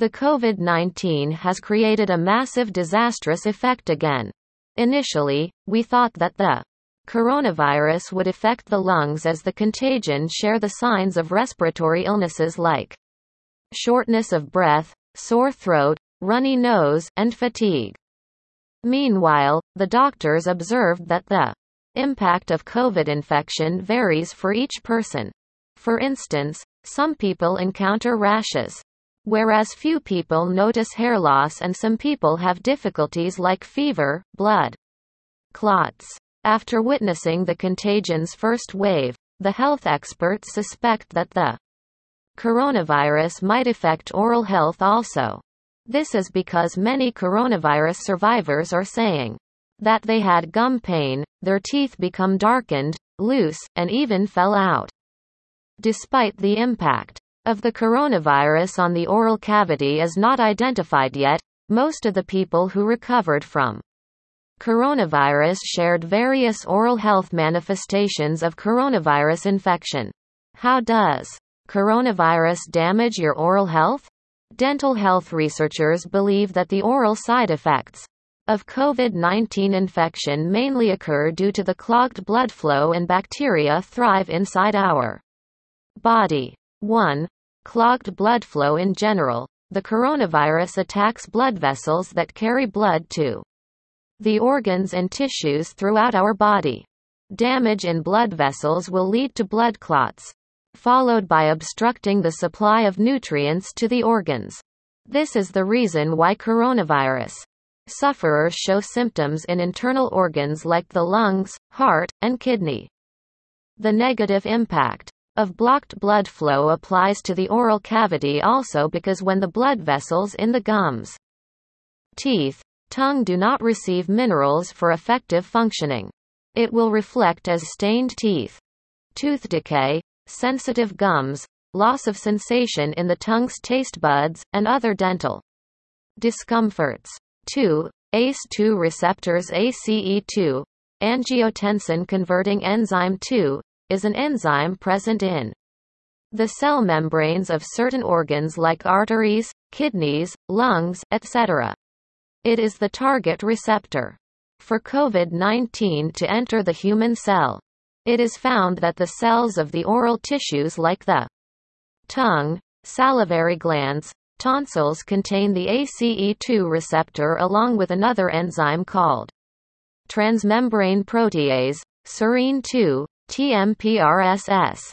The COVID-19 has created a massive disastrous effect again. Initially, we thought that the coronavirus would affect the lungs as the contagion share the signs of respiratory illnesses like shortness of breath, sore throat, runny nose, and fatigue. Meanwhile, the doctors observed that the impact of COVID infection varies for each person. For instance, some people encounter rashes, whereas few people notice hair loss and some people have difficulties like fever, blood clots. After witnessing the contagion's first wave, the health experts suspect that the coronavirus might affect oral health also. This is because many coronavirus survivors are saying that they had gum pain, their teeth become darkened, loose, and even fell out. Despite the impact of the coronavirus on the oral cavity is not identified yet, most of the people who recovered from coronavirus shared various oral health manifestations of coronavirus infection. How does coronavirus damage your oral health? Dental health researchers believe that the oral side effects of COVID-19 infection mainly occur due to the clogged blood flow and bacteria thrive inside our body. 1. Clogged blood flow in general. The coronavirus attacks blood vessels that carry blood to the organs and tissues throughout our body. Damage in blood vessels will lead to blood clots, followed by obstructing the supply of nutrients to the organs. This is the reason why coronavirus sufferers show symptoms in internal organs like the lungs, heart, and kidney. The negative impact of blocked blood flow applies to the oral cavity also because when the blood vessels in the gums, teeth, tongue do not receive minerals for effective functioning, it will reflect as stained teeth. Tooth decay, sensitive gums, loss of sensation in the tongue's taste buds, and other dental discomforts. 2. ACE2 receptors ACE2, angiotensin converting enzyme 2, is an enzyme present in the cell membranes of certain organs like arteries, kidneys, lungs, etc. It is the target receptor for COVID-19 to enter the human cell. It is found that the cells of the oral tissues like the tongue, salivary glands, tonsils contain the ACE2 receptor along with another enzyme called transmembrane protease, serine 2, TMPRSS.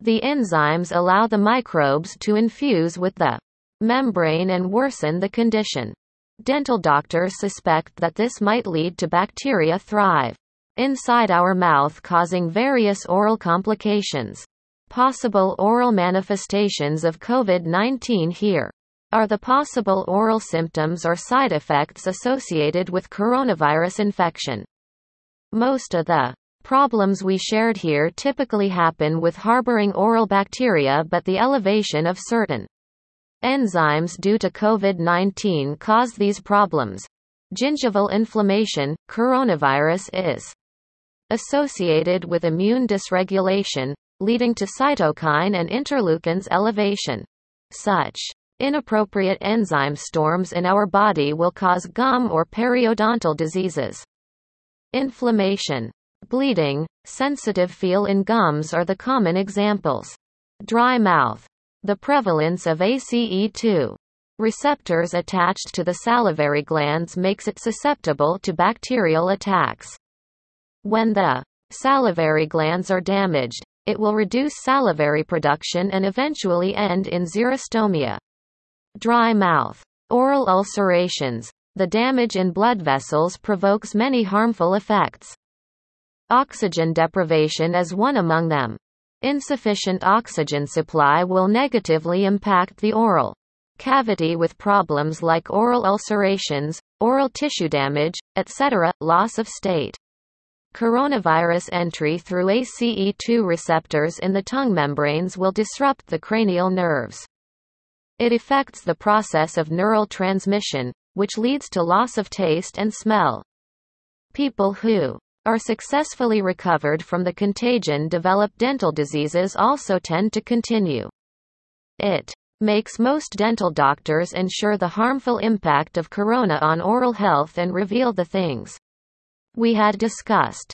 The enzymes allow the microbes to infuse with the membrane and worsen the condition. Dental doctors suspect that this might lead to bacteria thrive inside our mouth causing various oral complications. Possible oral manifestations of COVID-19 here are the possible oral symptoms or side effects associated with coronavirus infection. Most of the problems we shared here typically happen with harboring oral bacteria but the elevation of certain enzymes due to COVID-19 cause these problems. Gingival inflammation, coronavirus is associated with immune dysregulation, leading to cytokine and interleukins elevation. Such inappropriate enzyme storms in our body will cause gum or periodontal diseases. Inflammation, bleeding, sensitive feel in gums are the common examples. Dry mouth. The prevalence of ACE2 receptors attached to the salivary glands makes it susceptible to bacterial attacks. When the salivary glands are damaged, it will reduce salivary production and eventually end in xerostomia. Dry mouth. Oral ulcerations. The damage in blood vessels provokes many harmful effects. Oxygen deprivation is one among them. Insufficient oxygen supply will negatively impact the oral cavity with problems like oral ulcerations, oral tissue damage, etc., loss of state. Coronavirus entry through ACE2 receptors in the tongue membranes will disrupt the cranial nerves. It affects the process of neural transmission, which leads to loss of taste and smell. People who are successfully recovered from the contagion develop dental diseases also tend to continue it. makes most dental doctors ensure the harmful impact of corona on oral health and reveal the things we had discussed.